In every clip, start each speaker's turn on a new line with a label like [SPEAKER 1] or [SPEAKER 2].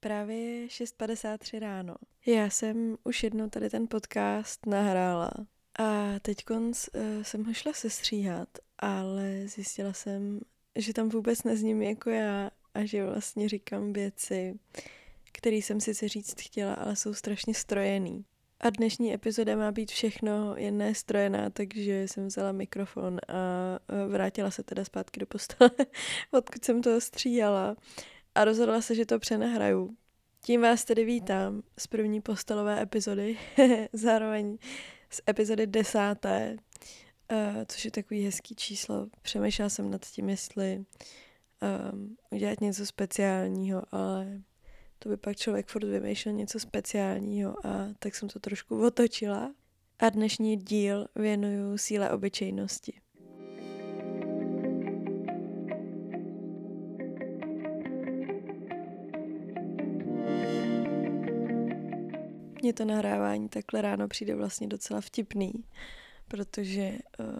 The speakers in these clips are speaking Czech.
[SPEAKER 1] právě 6.53 ráno. Já jsem už jednou tady ten podcast nahrála a teď uh, jsem ho šla sestříhat, ale zjistila jsem, že tam vůbec nezním jako já a že vlastně říkám věci, které jsem sice říct chtěla, ale jsou strašně strojený. A dnešní epizoda má být všechno jen nestrojená, takže jsem vzala mikrofon a vrátila se teda zpátky do postele, odkud jsem to stříhala a rozhodla se, že to přenahraju. Tím vás tedy vítám z první postelové epizody, zároveň z epizody desáté, uh, což je takový hezký číslo. Přemýšlela jsem nad tím, jestli um, udělat něco speciálního, ale to by pak člověk furt vymýšlel něco speciálního a tak jsem to trošku otočila. A dnešní díl věnuju síle obyčejnosti. Mně to nahrávání takhle ráno přijde vlastně docela vtipný, protože uh,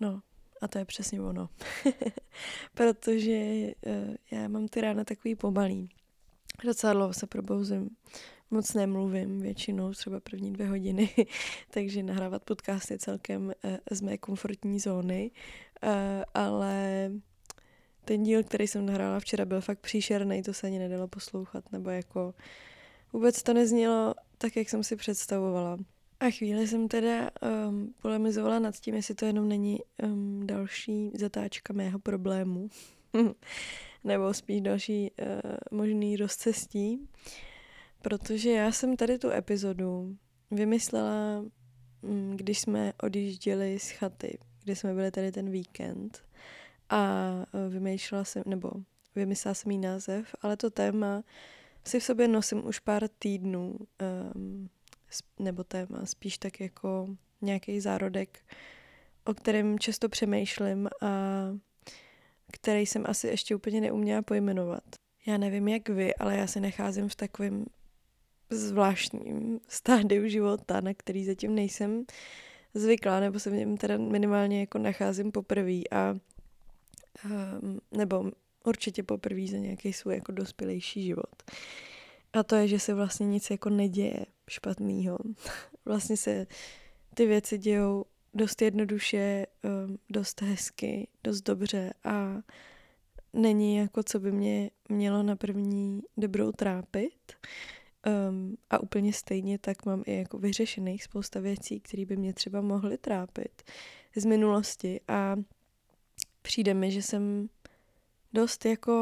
[SPEAKER 1] no, a to je přesně ono. protože uh, já mám ty rána takový pomalý. Docela dlouho se probouzím, moc nemluvím, většinou třeba první dvě hodiny, takže nahrávat podcast je celkem uh, z mé komfortní zóny, uh, ale ten díl, který jsem nahrála včera, byl fakt příšerný, to se ani nedalo poslouchat, nebo jako vůbec to neznělo tak, jak jsem si představovala. A chvíli jsem teda um, polemizovala nad tím, jestli to jenom není um, další zatáčka mého problému, nebo spíš další uh, možný rozcestí, protože já jsem tady tu epizodu vymyslela, um, když jsme odjížděli z chaty, kde jsme byli tady ten víkend a uh, vymýšlela jsem, nebo vymyslela jsem jí název, ale to téma si v sobě nosím už pár týdnů, um, nebo téma, spíš tak jako nějaký zárodek, o kterém často přemýšlím a který jsem asi ještě úplně neuměla pojmenovat. Já nevím, jak vy, ale já se nacházím v takovém zvláštním stádiu života, na který zatím nejsem zvyklá, nebo se v něm teda minimálně jako nacházím poprvé a um, nebo určitě poprvé za nějaký svůj jako dospělejší život. A to je, že se vlastně nic jako neděje špatného. vlastně se ty věci dějou dost jednoduše, um, dost hezky, dost dobře a není jako, co by mě mělo na první dobrou trápit. Um, a úplně stejně tak mám i jako vyřešených spousta věcí, které by mě třeba mohly trápit z minulosti a přijde mi, že jsem dost jako,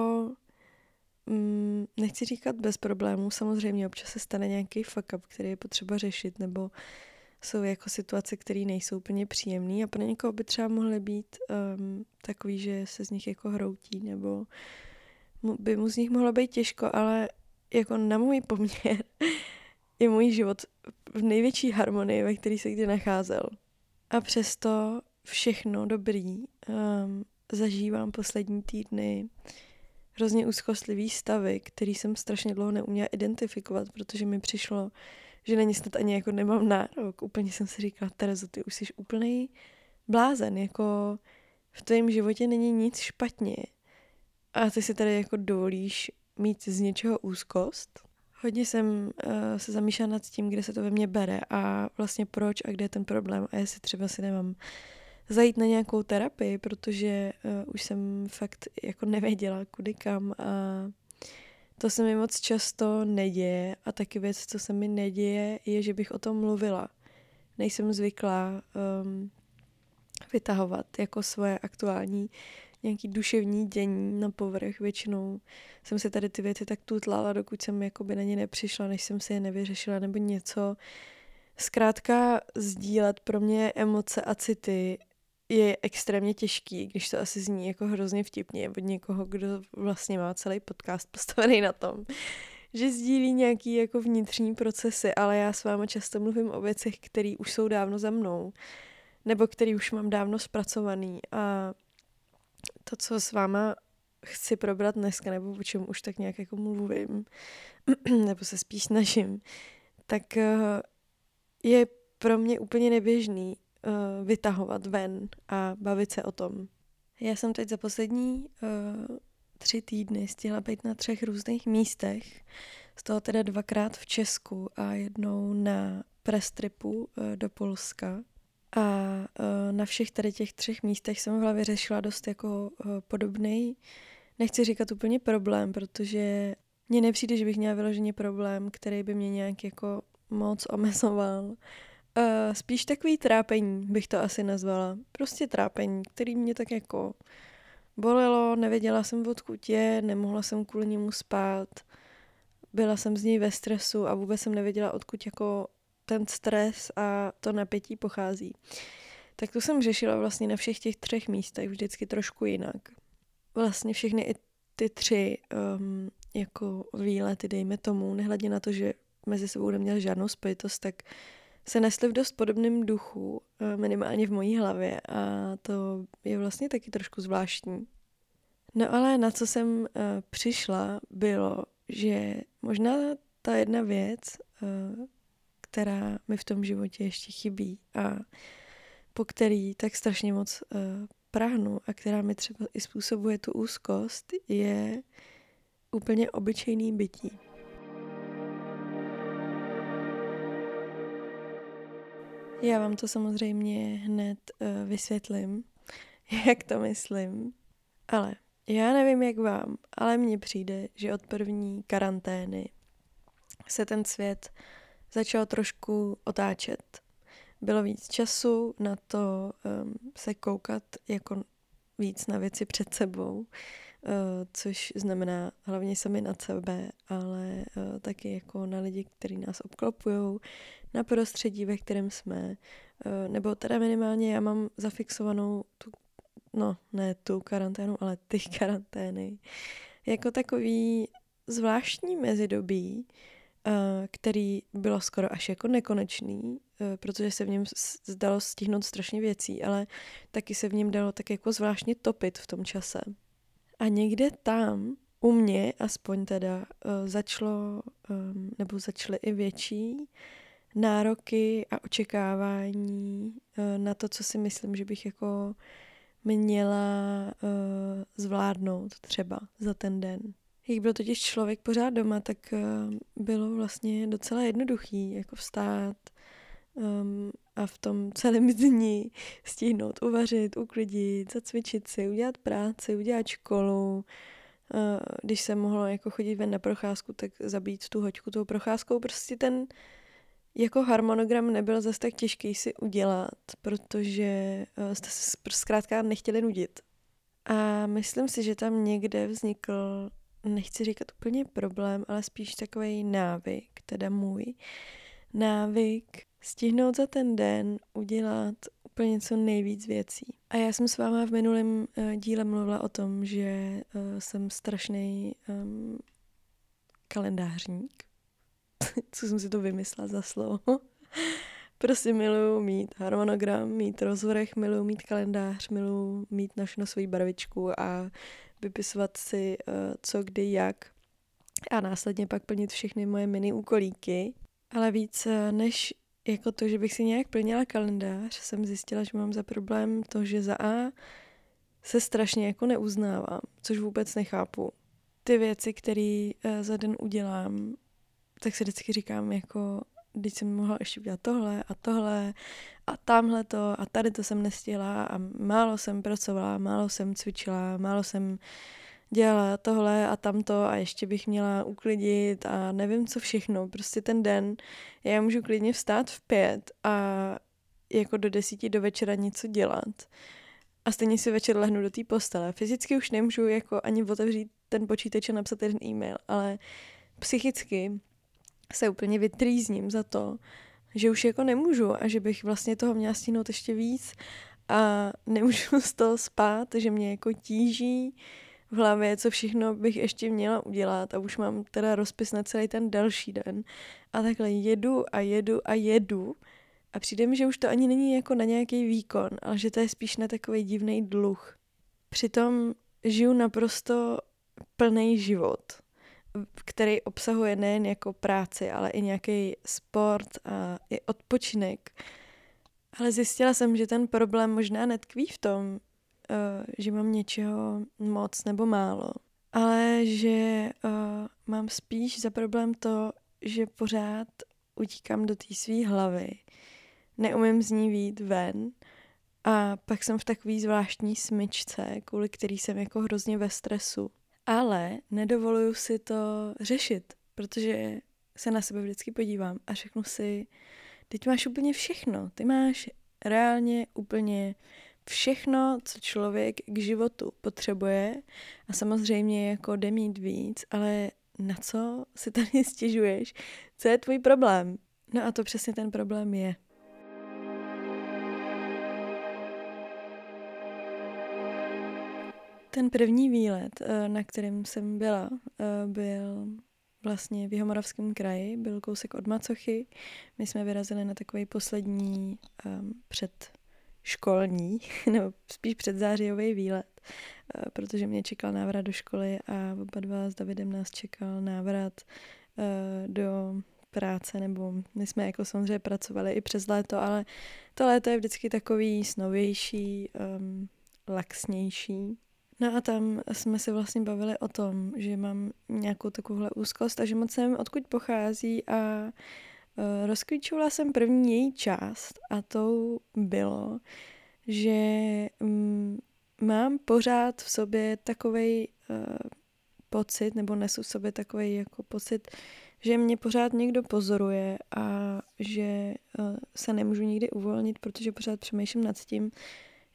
[SPEAKER 1] mm, nechci říkat bez problémů, samozřejmě občas se stane nějaký fuck up, který je potřeba řešit, nebo jsou jako situace, které nejsou úplně příjemné a pro někoho by třeba mohly být um, takový, že se z nich jako hroutí, nebo by mu z nich mohlo být těžko, ale jako na můj poměr je můj život v největší harmonii, ve který se kdy nacházel. A přesto všechno dobrý um, zažívám poslední týdny hrozně úzkostlivý stavy, který jsem strašně dlouho neuměla identifikovat, protože mi přišlo, že na ně snad ani jako nemám nárok. Úplně jsem si říkala, Terezo, ty už jsi úplný blázen, jako v tvém životě není nic špatně. A ty si tady jako dovolíš mít z něčeho úzkost. Hodně jsem uh, se zamýšlela nad tím, kde se to ve mně bere a vlastně proč a kde je ten problém a jestli třeba si nemám zajít na nějakou terapii, protože uh, už jsem fakt jako nevěděla kudy kam a to se mi moc často neděje a taky věc, co se mi neděje, je, že bych o tom mluvila. Nejsem zvyklá um, vytahovat jako svoje aktuální nějaký duševní dění na povrch. Většinou jsem si tady ty věci tak tutlala, dokud jsem jakoby na ně nepřišla, než jsem si je nevyřešila nebo něco. Zkrátka sdílet pro mě emoce a city je extrémně těžký, když to asi zní jako hrozně vtipně od někoho, kdo vlastně má celý podcast postavený na tom, že sdílí nějaký jako vnitřní procesy, ale já s váma často mluvím o věcech, které už jsou dávno za mnou, nebo který už mám dávno zpracovaný. A to, co s váma chci probrat dneska, nebo o čem už tak nějak jako mluvím, nebo se spíš snažím, tak eh, je pro mě úplně neběžný uh, vytahovat ven a bavit se o tom. Já jsem teď za poslední uh, tři týdny stihla být na třech různých místech, z toho teda dvakrát v Česku a jednou na prestripu eh, do Polska. A eh, na všech tady těch třech místech jsem v hlavě řešila dost jako eh, podobný, nechci říkat úplně problém, protože mně nepřijde, že bych měla vyloženě problém, který by mě nějak jako moc omezoval. Spíš takový trápení bych to asi nazvala. Prostě trápení, který mě tak jako bolelo, nevěděla jsem odkud je, nemohla jsem kvůli němu spát, byla jsem z něj ve stresu a vůbec jsem nevěděla, odkud jako ten stres a to napětí pochází. Tak to jsem řešila vlastně na všech těch třech místech vždycky trošku jinak. Vlastně všechny i ty tři um, jako výlety, dejme tomu, nehledě na to, že mezi sebou neměl žádnou spojitost, tak se nesly v dost podobném duchu, uh, minimálně v mojí hlavě a to je vlastně taky trošku zvláštní. No ale na co jsem uh, přišla, bylo, že možná ta jedna věc, uh, která mi v tom životě ještě chybí a po který tak strašně moc prahnu a která mi třeba i způsobuje tu úzkost, je úplně obyčejný bytí. Já vám to samozřejmě hned uh, vysvětlím, jak to myslím, ale já nevím, jak vám, ale mně přijde, že od první karantény se ten svět začal trošku otáčet. Bylo víc času na to um, se koukat jako víc na věci před sebou, což znamená hlavně sami nad sebe, ale uh, taky jako na lidi, kteří nás obklopují, na prostředí, ve kterém jsme, uh, nebo teda minimálně já mám zafixovanou tu no ne tu karanténu, ale ty karantény, jako takový zvláštní mezidobí, eh, který bylo skoro až jako nekonečný, eh, protože se v něm zdalo stihnout strašně věcí, ale taky se v něm dalo tak jako zvláštně topit v tom čase. A někde tam u mě aspoň teda eh, začalo, ehm, nebo začaly i větší nároky a očekávání na to, co si myslím, že bych jako měla uh, zvládnout třeba za ten den. Jak byl totiž člověk pořád doma, tak bylo vlastně docela jednoduchý, jako vstát um, a v tom celém dni stihnout uvařit, uklidit, zacvičit si, udělat práci, udělat školu. Když se mohlo jako chodit ven na procházku, tak zabít tu hoďku tou procházkou. Prostě ten jako harmonogram nebyl zase tak těžký si udělat, protože eh, jste se zkrátka nechtěli nudit. A myslím si, že tam někde vznikl, nechci říkat úplně problém, ale spíš takový návyk, teda můj návyk stihnout za ten den udělat úplně co nejvíc věcí. A já jsem s váma v minulém uh, díle mluvila o tom, že uh, jsem strašný um, kalendářník co jsem si to vymyslela za slovo. prostě miluju mít harmonogram, mít rozvrh, miluju mít kalendář, miluju mít našu svoji barvičku a vypisovat si uh, co, kdy, jak a následně pak plnit všechny moje mini úkolíky. Ale víc než jako to, že bych si nějak plnila kalendář, jsem zjistila, že mám za problém to, že za A se strašně jako neuznávám, což vůbec nechápu. Ty věci, které uh, za den udělám, tak si vždycky říkám, jako, když jsem mohla ještě udělat tohle a tohle a tamhle to a tady to jsem nestihla a málo jsem pracovala, málo jsem cvičila, málo jsem dělala tohle a tamto a ještě bych měla uklidit a nevím co všechno. Prostě ten den já můžu klidně vstát v pět a jako do desíti do večera něco dělat. A stejně si večer lehnu do té postele. Fyzicky už nemůžu jako ani otevřít ten počítač a napsat jeden e-mail, ale psychicky se úplně vytrýzním za to, že už jako nemůžu a že bych vlastně toho měla stihnout ještě víc a nemůžu z toho spát, že mě jako tíží v hlavě, co všechno bych ještě měla udělat a už mám teda rozpis na celý ten další den a takhle jedu a jedu a jedu a přijde mi, že už to ani není jako na nějaký výkon, ale že to je spíš na takový divný dluh. Přitom žiju naprosto plný život který obsahuje nejen jako práci, ale i nějaký sport a i odpočinek. Ale zjistila jsem, že ten problém možná netkví v tom, uh, že mám něčeho moc nebo málo, ale že uh, mám spíš za problém to, že pořád utíkám do té své hlavy, neumím z ní výjít ven a pak jsem v takové zvláštní smyčce, kvůli který jsem jako hrozně ve stresu. Ale nedovoluju si to řešit, protože se na sebe vždycky podívám a řeknu si, teď máš úplně všechno. Ty máš reálně úplně všechno, co člověk k životu potřebuje a samozřejmě jako jde mít víc, ale na co si tady stěžuješ? Co je tvůj problém? No a to přesně ten problém je. Ten první výlet, eh, na kterém jsem byla, eh, byl vlastně v Jihomoravském kraji, byl kousek od Macochy. My jsme vyrazili na takový poslední um, před školní, nebo spíš předzářijový výlet, uh, protože mě čekal návrat do školy a oba dva s Davidem nás čekal návrat uh, do práce, nebo my jsme jako samozřejmě pracovali i přes léto, ale to léto je vždycky takový snovější, um, laxnější. No a tam jsme se vlastně bavili o tom, že mám nějakou takovouhle úzkost a že moc nevím, odkud pochází a rozklíčovala jsem první její část a to bylo, že um, mám pořád v sobě takový uh, e, pocit, nebo nesu v sobě takový jako pocit, že mě pořád někdo pozoruje a že uh, se nemůžu nikdy uvolnit, protože pořád přemýšlím nad tím,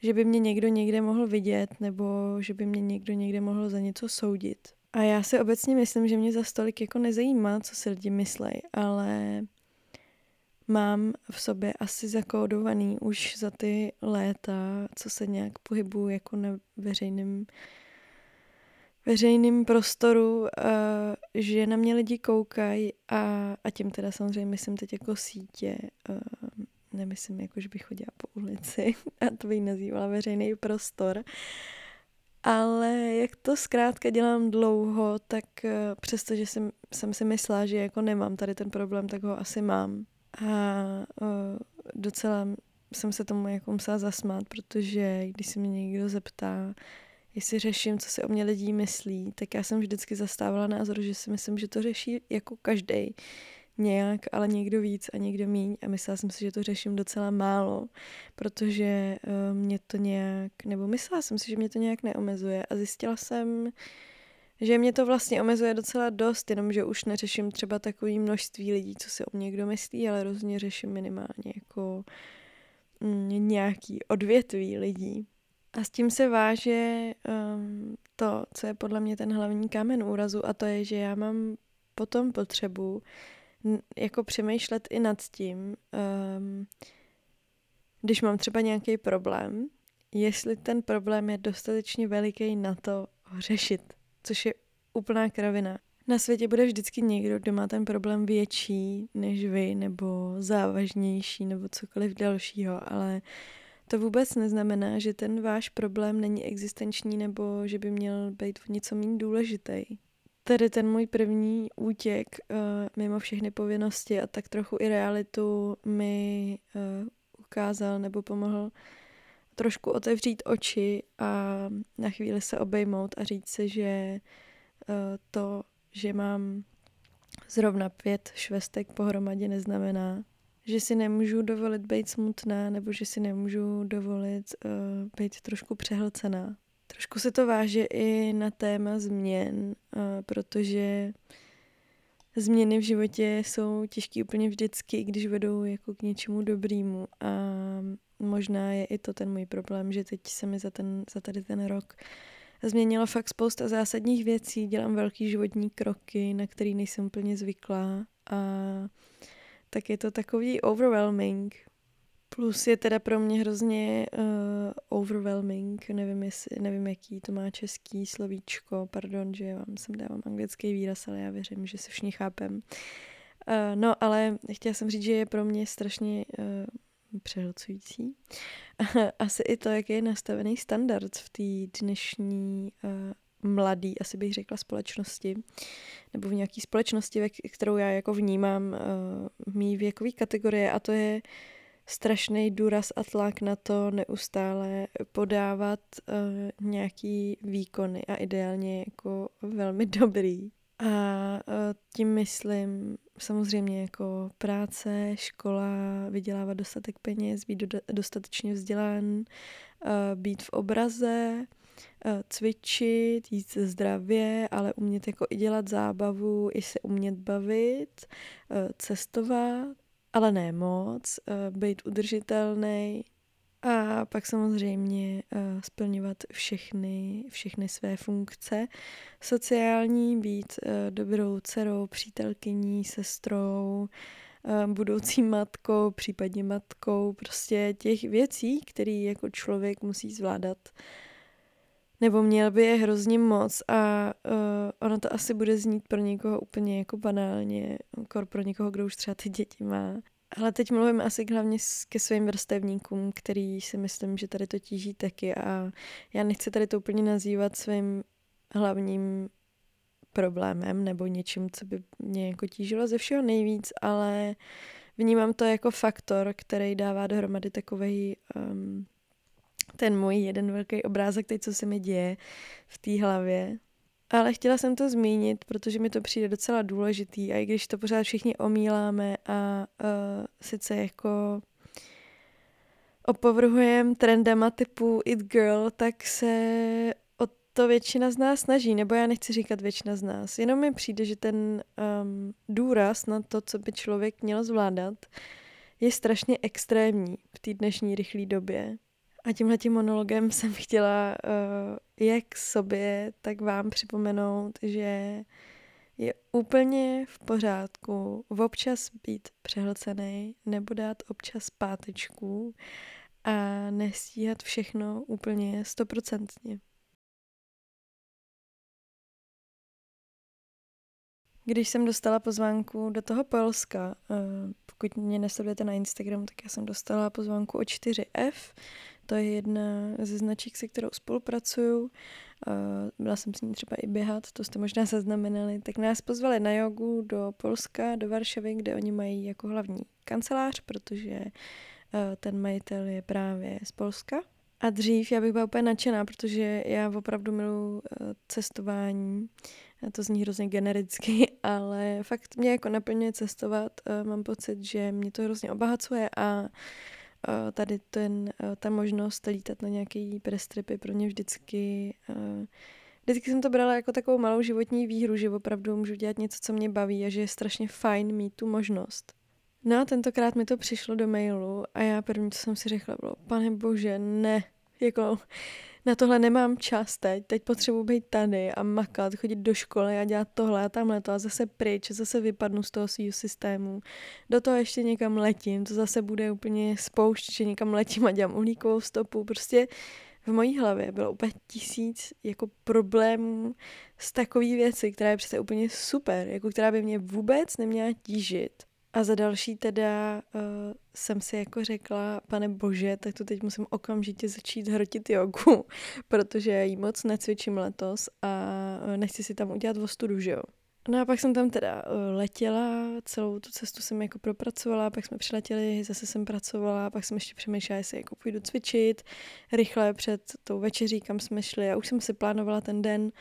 [SPEAKER 1] že by mě někdo někde mohl vidět nebo že by mě někdo někde mohl za něco soudit. A já si obecně myslím, že mě za stolik jako nezajímá, co si lidi myslej, ale mám v sobě asi zakódovaný už za ty léta, co se nějak pohybuju jako na veřejném veřejným prostoru, uh, že na mě lidi koukají a, a tím teda samozřejmě myslím teď jako sítě, uh, nemyslím jako, že bych chodila po ulici a to bych nazývala veřejný prostor. Ale jak to zkrátka dělám dlouho, tak eh, přestože jsem, jsem si myslela, že jako nemám tady ten problém, tak ho asi mám. A uh, docela jsem se tomu jako musela zasmát, protože když se mě někdo zeptá, jestli řeším, co si o mě lidí myslí, tak já jsem vždycky zastávala názor, že si myslím, že to řeší jako každý nějak, ale někdo víc a někdo míň. A myslela jsem si, že to řeším docela málo, protože uh, mě to nějak, nebo myslela jsem si, že mě to nějak neomezuje. A zjistila jsem, že mě to vlastně omezuje docela dost, jenomže už neřeším třeba takový množství lidí, co si o mě kdo myslí, ale rozhodně řeším minimálně jako mm, nějaký odvětví lidí. A s tím se váže um, to, co je podle mě ten hlavní kámen úrazu a to je, že já mám potom potřebu jako přemýšlet i nad tím, um, když mám třeba nějaký problém, jestli ten problém je dostatečně veliký na to ho řešit, což je úplná kravina. Na světě bude vždycky někdo, kdo má ten problém větší než vy, nebo závažnější, nebo cokoliv dalšího, ale to vůbec neznamená, že ten váš problém není existenční, nebo že by měl být v něco méně důležitý tady ten můj první útěk uh, mimo všechny povinnosti a tak trochu i realitu mi uh, ukázal nebo pomohl trošku otevřít oči a na chvíli se obejmout a říct si, že uh, to, že mám zrovna pět švestek pohromadě neznamená, že si nemůžu dovolit být smutná nebo že si nemůžu dovolit uh, být trošku přehlcená. Trošku se to váže i na téma změn, protože změny v životě jsou těžké úplně vždycky, když vedou jako k něčemu dobrému a možná je i to ten můj problém, že teď se mi za, ten, za tady ten rok změnilo fakt spousta zásadních věcí, dělám velký životní kroky, na který nejsem úplně zvyklá a tak je to takový overwhelming, Plus je teda pro mě hrozně uh, overwhelming, nevím, jestli, nevím, jaký to má český slovíčko, pardon, že vám sem dávám anglický výraz, ale já věřím, že se všichni chápem. Uh, no, ale chtěla jsem říct, že je pro mě strašně uh, přehlcující. asi i to, jak je nastavený standard v té dnešní uh, mladý, asi bych řekla, společnosti, nebo v nějaké společnosti, kterou já jako vnímám uh, mý věkový kategorie a to je strašný důraz a tlak na to neustále podávat uh, nějaký výkony a ideálně jako velmi dobrý. A tím myslím samozřejmě jako práce, škola, vydělávat dostatek peněz, být do, dostatečně vzdělán, být v obraze, cvičit, jít zdravě, ale umět jako i dělat zábavu, i se umět bavit, cestovat, ale ne moc, být udržitelný a pak samozřejmě uh, splňovat všechny, všechny své funkce sociální, být uh, dobrou dcerou, přítelkyní, sestrou, uh, budoucí matkou, případně matkou, prostě těch věcí, které jako člověk musí zvládat nebo měl by je hrozně moc a uh, ono to asi bude znít pro někoho úplně jako banálně, kor pro někoho, kdo už třeba ty děti má. Ale teď mluvím asi hlavně ke svým vrstevníkům, který si myslím, že tady to tíží taky a já nechci tady to úplně nazývat svým hlavním problémem nebo něčím, co by mě jako tížilo ze všeho nejvíc, ale vnímám to jako faktor, který dává dohromady takový um, ten můj jeden velký obrázek, teď co se mi děje v té hlavě. Ale chtěla jsem to zmínit, protože mi to přijde docela důležitý a i když to pořád všichni omíláme a uh, sice jako opovrhujeme trendama typu It Girl, tak se o to většina z nás snaží, nebo já nechci říkat většina z nás. Jenom mi přijde, že ten um, důraz na to, co by člověk měl zvládat, je strašně extrémní v té dnešní rychlé době. A tímhle tím monologem jsem chtěla uh, jak sobě, tak vám připomenout, že je úplně v pořádku občas být přehlcený nebo dát občas pátečku a nestíhat všechno úplně stoprocentně. Když jsem dostala pozvánku do toho Polska, eh, pokud mě nesledujete na Instagram, tak já jsem dostala pozvánku o 4F, to je jedna ze značek, se kterou spolupracuju. Byla jsem s ní třeba i běhat, to jste možná zaznamenali. Tak nás pozvali na jogu do Polska, do Varšavy, kde oni mají jako hlavní kancelář, protože ten majitel je právě z Polska. A dřív já bych byla úplně nadšená, protože já opravdu miluji cestování. To zní hrozně genericky, ale fakt mě jako naplňuje cestovat. Mám pocit, že mě to hrozně obohacuje a tady ten, uh, ta možnost lítat na nějaký prestripy pro mě vždycky uh, Vždycky jsem to brala jako takovou malou životní výhru, že opravdu můžu dělat něco, co mě baví a že je strašně fajn mít tu možnost. No a tentokrát mi to přišlo do mailu a já první, co jsem si řekla, bylo, pane bože, ne, jako na tohle nemám čas teď, teď potřebuji být tady a makat, chodit do školy a dělat tohle a tamhle to a zase pryč, zase vypadnu z toho svého systému. Do toho ještě někam letím, to zase bude úplně spoušť, že někam letím a dělám uhlíkovou stopu, prostě v mojí hlavě bylo úplně tisíc jako problémů z takové věci, která je přece úplně super, jako která by mě vůbec neměla tížit. A za další teda uh, jsem si jako řekla, pane bože, tak to teď musím okamžitě začít hrotit jogu, protože ji moc necvičím letos a eh, nechci si tam udělat vostudu, že jo. No a pak jsem tam teda uh, letěla, celou tu cestu jsem jako propracovala, pak jsme přiletěli, zase jsem pracovala, pak jsem ještě přemýšlela, jestli jako půjdu cvičit rychle před tou večeří, kam jsme šli a už jsem si plánovala ten den,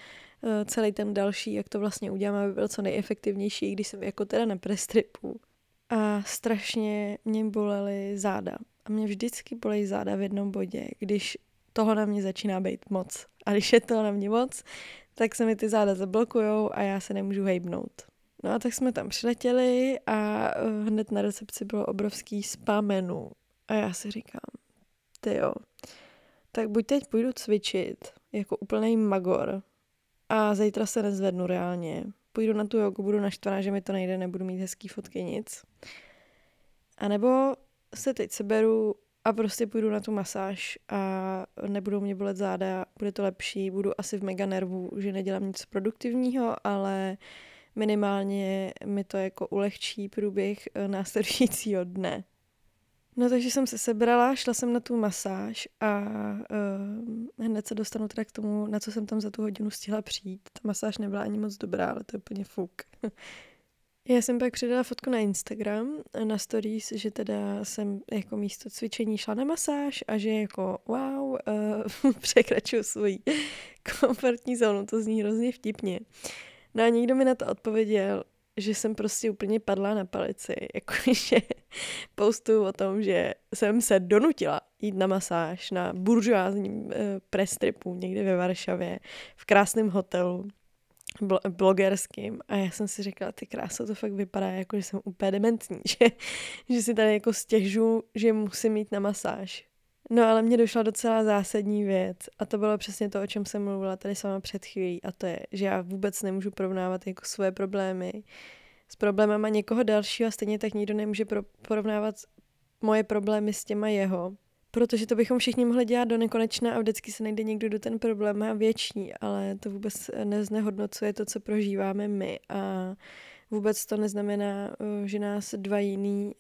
[SPEAKER 1] celý ten další, jak to vlastně udělám, aby byl co nejefektivnější, když jsem jako teda na prestripu a strašně mě bolely záda. A mě vždycky bolí záda v jednom bodě, když toho na mě začíná být moc. A když je toho na mě moc, tak se mi ty záda zablokujou a já se nemůžu hejbnout. No a tak jsme tam přiletěli a eh, hned na recepci bylo obrovský spa menu. A já si říkám, ty jo, tak buď teď půjdu cvičit jako úplný magor a zítra se nezvednu reálně, půjdu na tu jogu, budu naštvaná, že mi to nejde, nebudu mít hezký fotky, nic. A nebo se teď seberu a prostě půjdu na tu masáž a nebudou mě bolet záda, bude to lepší, budu asi v mega nervu, že nedělám nic produktivního, ale minimálně mi to jako ulehčí průběh eh, následujícího dne. No takže jsem se sebrala, šla jsem na tu masáž a uh, hned se dostanu teda k tomu, na co jsem tam za tu hodinu stihla přijít. Ta masáž nebyla ani moc dobrá, ale to je úplně fuk. Já jsem pak přidala fotku na Instagram, na stories, že teda jsem jako místo cvičení šla na masáž a že jako wow, uh, překračuju svoji komfortní zónu, to zní hrozně vtipně. No a někdo mi na to odpověděl, že jsem prostě úplně padla na palici, jakože postuju o tom, že jsem se donutila jít na masáž na buržoázním uh, prestripu někde ve Varšavě v krásném hotelu blogerským a já jsem si říkala, ty kráso, to fakt vypadá jako, že jsem úplně dementní, že, že si tady jako stěžu, že musím mít na masáž. No ale mě došla docela zásadní věc a to bylo přesně to, o čem jsem mluvila tady sama před chvílí a to je, že já vůbec nemůžu porovnávat jako svoje problémy s problémama někoho dalšího a stejně tak nikdo nemůže pro- porovnávat moje problémy s těma jeho, Protože to bychom všichni mohli dělat do nekonečna a vždycky se najde někdo, kdo ten problém má větší, ale to vůbec neznehodnocuje to, co prožíváme my a vůbec to neznamená, že nás dva jiný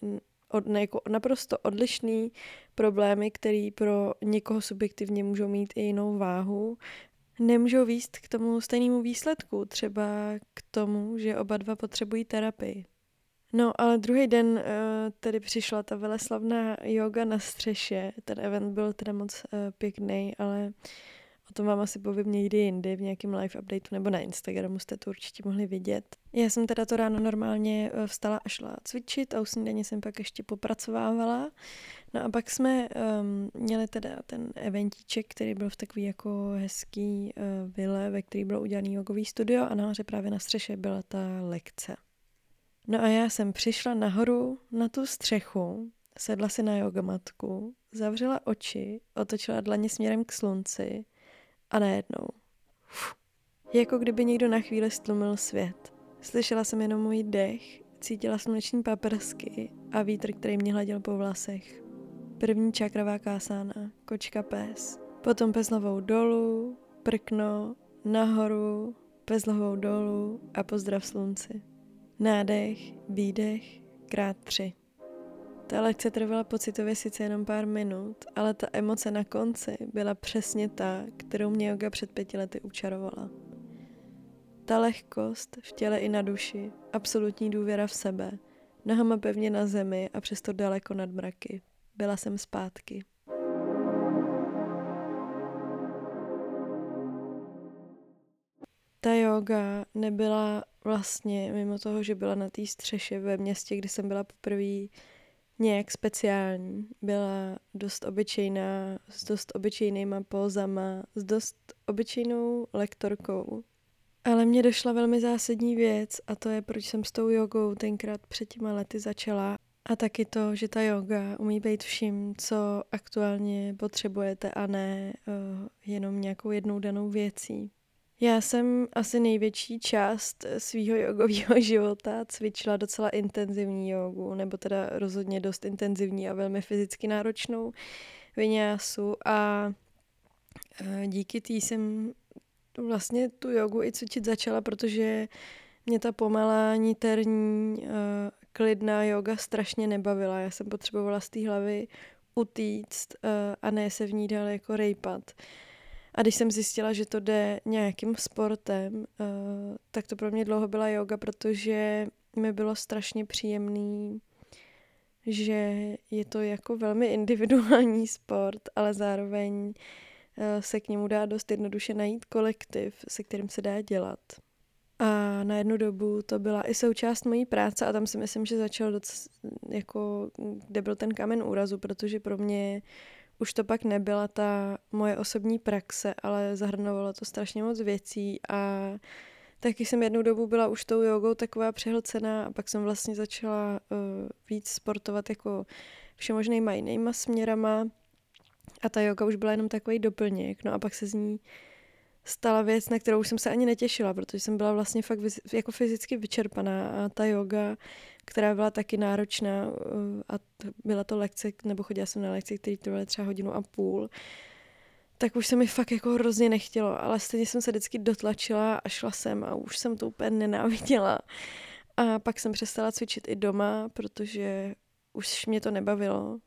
[SPEAKER 1] od, jako naprosto odlišný problémy, které pro někoho subjektivně můžou mít i jinou váhu, nemůžou výst k tomu stejnému výsledku, třeba k tomu, že oba dva potřebují terapii. No, ale druhý den uh, tedy přišla ta veleslavná yoga na střeše. Ten event byl teda moc uh, pěkný, ale o tom vám asi povím někdy jindy v nějakém live updateu nebo na Instagramu jste to určitě mohli vidět. Já jsem teda to ráno normálně uh, vstala a šla cvičit a u snídaně jsem pak ještě popracovávala. No a pak jsme um, měli teda ten eventíček, který byl v takový jako hezký uh, vile, ve který bylo udělaný jogový studio a nahoře právě na střeše byla ta lekce. No a já jsem přišla nahoru na tu střechu, sedla si na jogamatku, zavřela oči, otočila dlaně směrem k slunci a najednou. Uf, jako kdyby někdo na chvíli stlumil svět. Slyšela jsem jenom můj dech, cítila sluneční paprsky a vítr, který mě hladil po vlasech. První čakravá kásána, kočka pes. Potom pezlovou dolů, prkno, nahoru, pezlovou dolů a pozdrav slunci. Nádech, výdech, krát tři. Ta lekce trvala pocitově sice jenom pár minut, ale ta emoce na konci byla přesně ta, kterou mě yoga před pěti lety učarovala. Ta lehkost v těle i na duši, absolutní důvěra v sebe, nohama pevně na zemi a přesto daleko nad mraky. Byla jsem zpátky. Ta yoga nebyla vlastně, mimo toho, že byla na té střeše ve městě, kde jsem byla poprvé nějak speciální. Byla dost obyčejná, s dost obyčejnýma pózama, s dost obyčejnou lektorkou. Ale mně došla velmi zásadní věc a to je, proč jsem s tou jogou tenkrát před těma lety začala. A taky to, že ta yoga umí být vším, co aktuálně potřebujete a ne uh, jenom nějakou jednou danou věcí. Já jsem asi největší část svého jogového života cvičila docela intenzivní jogu, nebo teda rozhodně dost intenzivní a velmi fyzicky náročnou vinyásu a e, díky tý jsem vlastně tu jogu i cvičit začala, protože mě ta pomalá, niterní, e, klidná yoga strašně nebavila. Já jsem potřebovala z té hlavy utíct a ne se v ní dál jako rejpat. A když jsem zjistila, že to jde nějakým sportem, uh, tak to pro mě dlouho byla yoga, protože mi bylo strašně příjemný, že je to jako velmi individuální sport, ale zároveň uh, se k němu dá dost jednoduše najít kolektiv, se kterým se dá dělat. A na jednu dobu to byla i součást mojí práce a tam si myslím, že začal doc, jako, kde byl ten kamen úrazu, protože pro mě už to pak nebyla ta moje osobní praxe, ale zahrnovalo to strašně moc věcí a taky jsem jednou dobu byla už tou jogou taková přehlcená a pak jsem vlastně začala uh, víc sportovat jako všemožnýma jinýma směrama a ta yoga už byla jenom takový doplněk. No a pak se z ní stala věc, na kterou jsem se ani netěšila, protože jsem byla vlastně fakt jako fyzicky vyčerpaná a ta yoga která byla taky náročná eh, a byla to lekce, nebo chodila jsem na lekce, které trvaly třeba hodinu a půl, tak už se mi fakt jako hrozně nechtělo, ale stejně jsem se vždycky dotlačila a šla jsem a už jsem to úplně nenáviděla. A pak jsem přestala cvičit i doma, protože už mě to nebavilo.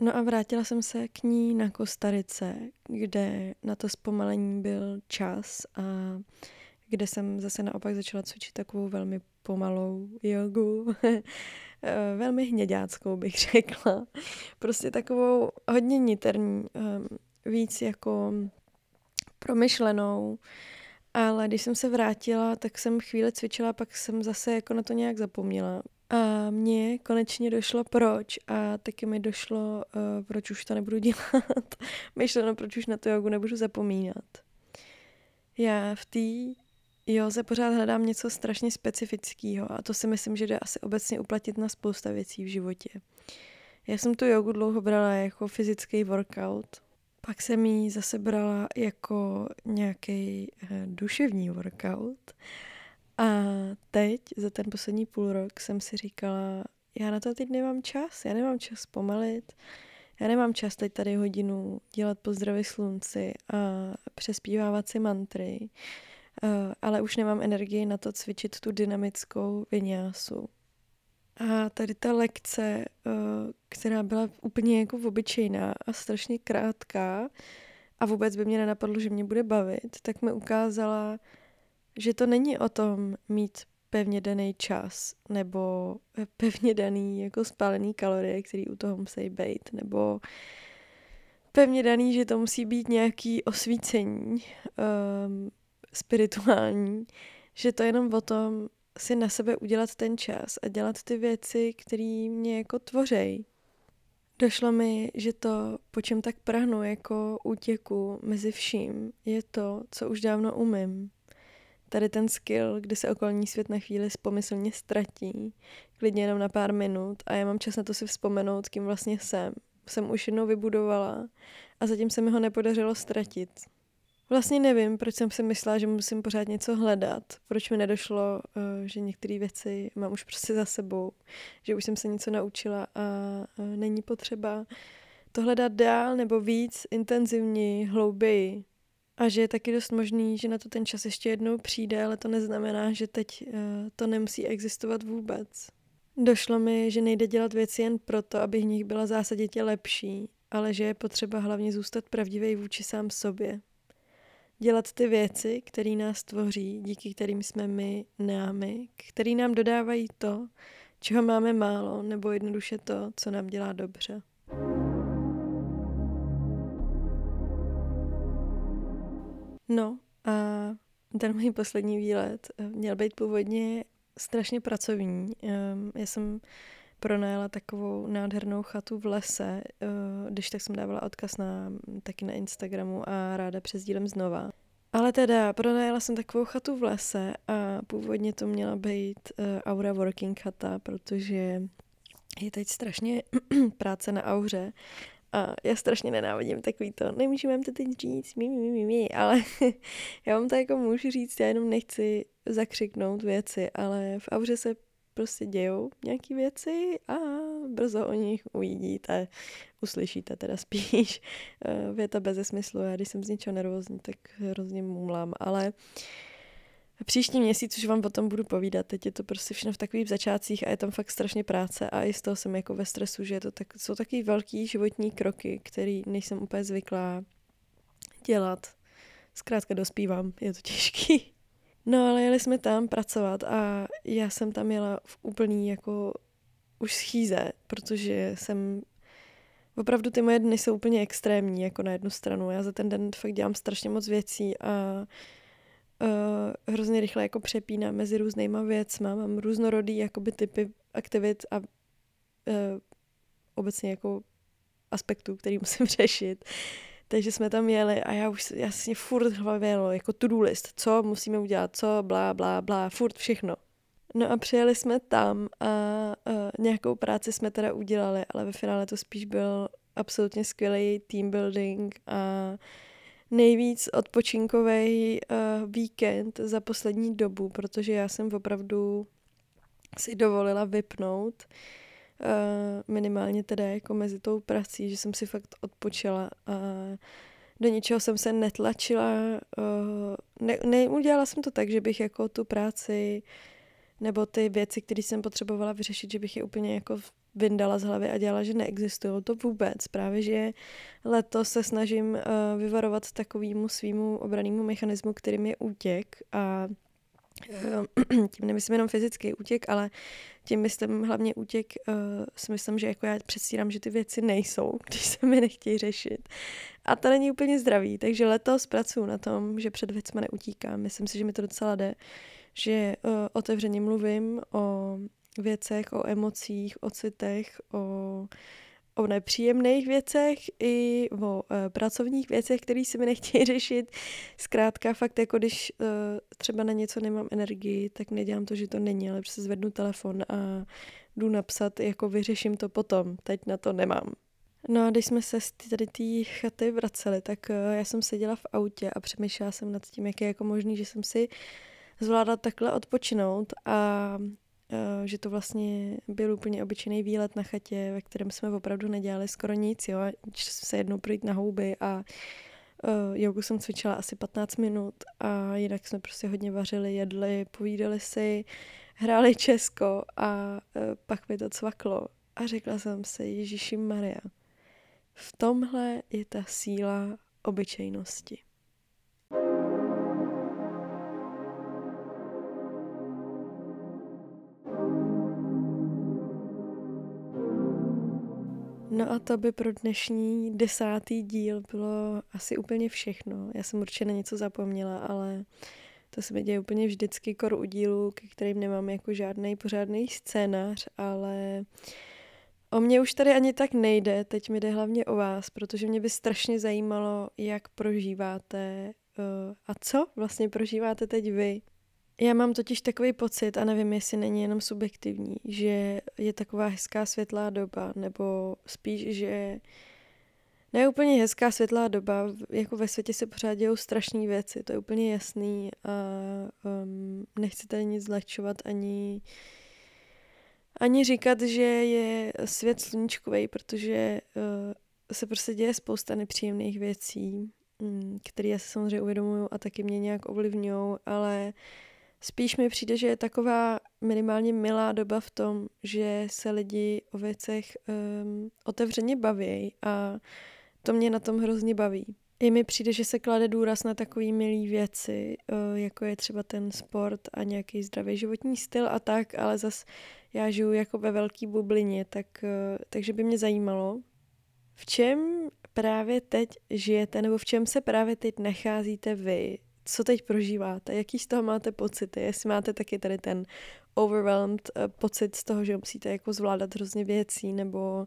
[SPEAKER 1] No a vrátila jsem se k ní na Kostarice, kde na to zpomalení byl čas a kde jsem zase naopak začala cvičit takovou velmi pomalou jogu, eh, velmi hněďáckou bych řekla. Prostě takovou hodně niterní, ehm, víc jako promyšlenou, ale když jsem se vrátila, tak jsem chvíli cvičila, pak jsem zase jako na to nějak zapomněla. A mně konečně došlo proč a taky mi došlo, uh, proč už to nebudu dělat. Myšleno, proč už na to jogu nebudu zapomínat. Já v té joze pořád hledám něco strašně specifického a to si myslím, že jde asi obecně uplatit na spousta věcí v životě. Já jsem tu jogu dlouho brala jako fyzický workout, pak jsem ji zase brala jako nějaký uh, duševní workout a teď, za ten poslední půl rok, jsem si říkala, já na to teď nemám čas, já nemám čas pomalit, já nemám čas teď tady hodinu dělat pozdravy slunci a přespívávat si mantry, ale už nemám energii na to cvičit tu dynamickou vinyásu. A tady ta lekce, která byla úplně jako obyčejná a strašně krátká a vůbec by mě nenapadlo, že mě bude bavit, tak mi ukázala, že to není o tom mít pevně daný čas nebo pevně daný jako spálený kalorie, který u toho musí být, nebo pevně daný, že to musí být nějaký osvícení um, spirituální, že to je jenom o tom si na sebe udělat ten čas a dělat ty věci, které mě jako tvořej. Došlo mi, že to, po čem tak prahnu jako útěku mezi vším, je to, co už dávno umím tady ten skill, kdy se okolní svět na chvíli pomyslně ztratí, klidně jenom na pár minut a já mám čas na to si vzpomenout, kým vlastně jsem. Jsem už jednou vybudovala a zatím se mi ho nepodařilo ztratit. Vlastně nevím, proč jsem si myslela, že musím pořád něco hledat, proč mi nedošlo, eh, že některé věci mám už prostě za sebou, že už jsem se něco naučila a není potřeba to hledat dál nebo víc, intenzivněji, hlouběji. A že je taky dost možný, že na to ten čas ještě jednou přijde, ale to neznamená, že teď uh, to nemusí existovat vůbec. Došlo mi, že nejde dělat věci jen proto, aby v nich byla zásaditě lepší, ale že je potřeba hlavně zůstat pravdivý vůči sám sobě. Dělat ty věci, které nás tvoří, díky kterým jsme my námi, které nám dodávají to, čeho máme málo, nebo jednoduše to, co nám dělá dobře. No a ten můj poslední výlet eh, měl být původně strašně pracovní. Ehm, já jsem pronajala takovou nádhernou chatu v lese, eh, když tak jsem dávala odkaz na, taky na Instagramu a ráda přesdílem znova. Ale teda pronajala jsem takovou chatu v lese a původně to měla být uh, Aura Working chata, protože je teď strašně práce na auře a já strašně nenávidím takový to, nemůžu vám to teď říct, mi, mi, mi, mi, ale já vám to jako můžu říct, já jenom nechci zakřiknout věci, ale v Auře se prostě dějou nějaký věci a brzo o nich uvidíte, uslyšíte teda spíš eh, věta bez smyslu. Já když jsem z něčeho nervózní, tak hrozně mumlám, ale uh, Příští měsíc už vám o tom budu povídat. Teď je to prostě všechno v takových začátcích a je tam fakt strašně práce a i z toho jsem jako ve stresu, že to tak, jsou takový velký životní kroky, který nejsem úplně zvyklá dělat. Zkrátka dospívám, je to těžký. No ale jeli jsme tam pracovat a já jsem tam jela v úplný jako už schýze, protože jsem opravdu ty moje dny jsou úplně extrémní, jako na jednu stranu. Já za ten den fakt dělám strašně moc věcí a uh, hrozně rychle jako přepínám mezi různýma věcma, mám různorodý jakoby typy aktivit a uh, obecně jako aspektů, který musím řešit. Takže jsme tam jeli a já už jasně furt hlavě jelo, jako to-do list, co musíme udělat, co, blá, blá, blá, furt všechno. No a přijeli jsme tam a uh, nějakou práci jsme teda udělali, ale ve finále to spíš byl absolutně skvělý team building a uh, nejvíc odpočinkový uh, víkend za poslední dobu, protože já jsem opravdu si dovolila vypnout uh, minimálně teda jako mezi tou prací, že jsem si fakt odpočila a do ničeho jsem se netlačila. Uh, ne, neudělala jsem to tak, že bych jako tu práci nebo ty věci, které jsem potřebovala vyřešit, že bych je úplně jako vyndala z hlavy a dělala, že neexistují. To vůbec. Právě, že letos se snažím uh, vyvarovat takovýmu svýmu obranému mechanismu, kterým je útěk a uh, tím nemyslím jenom fyzický útěk, ale tím myslím hlavně útěk, uh, si myslím, že jako já předstírám, že ty věci nejsou, když se mi nechtějí řešit. A to není úplně zdravý, takže letos pracuji na tom, že před věcmi neutíkám. Myslím si, že mi to docela jde, že uh, otevřeně mluvím o věcech, o emocích, o citech, o, o nepříjemných věcech i o e, pracovních věcech, které si mi nechtějí řešit. Zkrátka fakt jako když e, třeba na něco nemám energii, tak nedělám to, že to není, ale prostě zvednu telefon a jdu napsat, jako vyřeším to potom, teď na to nemám. No a když jsme se z tady té chaty vraceli, tak já jsem seděla v autě a přemýšlela jsem nad tím, jak je jako možný, že jsem si zvládla takhle odpočinout a že to vlastně byl úplně obyčejný výlet na chatě, ve kterém jsme opravdu nedělali skoro nic, jo, se jednou projít na houby a uh, jogu jsem cvičila asi 15 minut a jinak jsme prostě hodně vařili, jedli, povídali si, hráli Česko a uh, pak mi to cvaklo a řekla jsem si, Ježíši Maria, v tomhle je ta síla obyčejnosti. No a to by pro dnešní desátý díl bylo asi úplně všechno. Já jsem určitě na něco zapomněla, ale to se mi děje úplně vždycky kor u dílu, ke kterým nemám jako žádný pořádný scénář, ale o mě už tady ani tak nejde, teď mi jde hlavně o vás, protože mě by strašně zajímalo, jak prožíváte uh, a co vlastně prožíváte teď vy já mám totiž takový pocit, a nevím, jestli není jenom subjektivní, že je taková hezká světlá doba, nebo spíš, že ne úplně hezká světlá doba, jako ve světě se pořád dějou strašné věci, to je úplně jasný a um, nechci tady nic zlehčovat ani ani říkat, že je svět sluníčkový, protože uh, se prostě děje spousta nepříjemných věcí, um, které já se samozřejmě uvědomuju a taky mě nějak ovlivňují, ale Spíš mi přijde, že je taková minimálně milá doba v tom, že se lidi o věcech um, otevřeně baví a to mě na tom hrozně baví. I mi přijde, že se klade důraz na takové milé věci, uh, jako je třeba ten sport a nějaký zdravý životní styl a tak, ale zas já žiju jako ve velké bublině, tak, uh, takže by mě zajímalo, v čem právě teď žijete, nebo v čem se právě teď nacházíte vy, co teď prožíváte, jaký z toho máte pocity, jestli máte taky tady ten overwhelmed uh, pocit z toho, že musíte jako zvládat hrozně věcí, nebo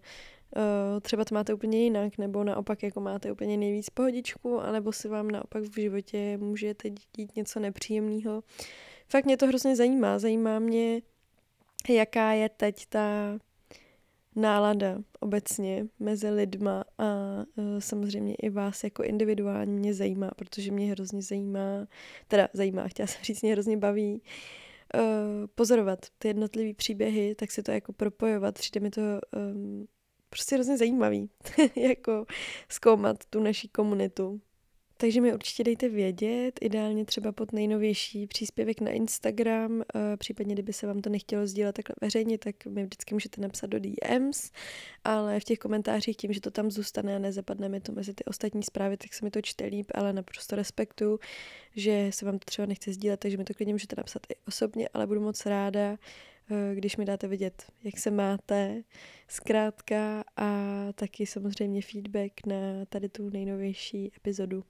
[SPEAKER 1] uh, třeba to máte úplně jinak, nebo naopak jako máte úplně nejvíc pohodičku, anebo si vám naopak v životě může teď dít něco nepříjemného. Fakt mě to hrozně zajímá. Zajímá mě, jaká je teď ta nálada obecně mezi lidma a uh, samozřejmě i vás jako individuálně mě zajímá, protože mě hrozně zajímá, teda zajímá, chtěla jsem říct, mě hrozně baví uh, pozorovat ty jednotlivé příběhy, tak si to jako propojovat, přijde mi to um, prostě hrozně zajímavý, jako zkoumat tu naší komunitu. Takže mi určitě dejte vědět, ideálně třeba pod nejnovější příspěvek na Instagram, eh, případně kdyby se vám to nechtělo sdílet takhle veřejně, tak mi vždycky můžete napsat do DMs, ale v těch komentářích tím, že to tam zůstane a nezapadne mi to mezi ty ostatní zprávy, tak se mi to čte líp, ale naprosto respektuju, že se vám to třeba nechce sdílet, takže mi to klidně můžete napsat i osobně, ale budu moc ráda, eh, když mi dáte vědět, jak se máte, zkrátka a taky samozřejmě feedback na tady tu nejnovější epizodu.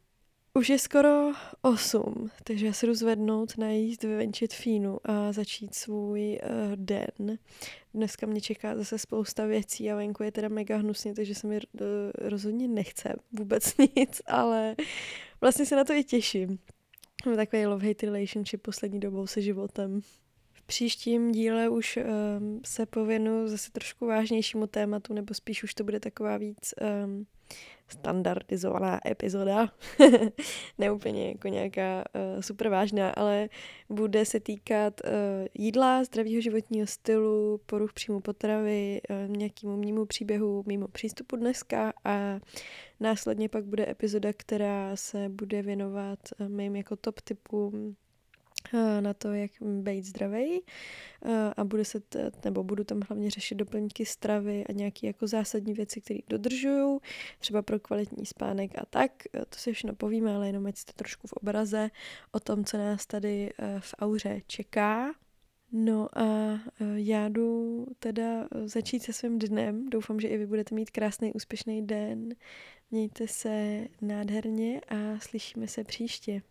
[SPEAKER 1] Už je skoro 8, takže já se jdu zvednout, najíst, vyvenčit fínu a začít svůj uh, den. Dneska mě čeká zase spousta věcí a venku je teda mega hnusně, takže se mi uh, rozhodně nechce vůbec nic, ale vlastně se na to i těším. Mám takový love-hate relationship poslední dobou se životem. V příštím díle už um, se pověnu zase trošku vážnějšímu tématu, nebo spíš už to bude taková víc um, standardizovaná epizoda, neúplně jako nějaká uh, super vážná, ale bude se týkat uh, jídla, zdravého životního stylu, poruch příjmu potravy, uh, nějakému mýmu příběhu, mimo přístupu dneska a následně pak bude epizoda, která se bude věnovat mým jako top typům Eh, na to, jak být zdravý eh, a bude se, t, nebo budu tam hlavně řešit doplňky stravy a nějaké jako zásadní věci, které dodržuju, třeba pro kvalitní spánek a tak. Eh, to si všechno povíme, ale jenom ať jste trošku v obraze o tom, co nás tady v auře čeká. No a já jdu teda začít se svým dnem. Doufám, že i vy budete mít krásný, úspěšný den. Mějte se nádherně a slyšíme se příště.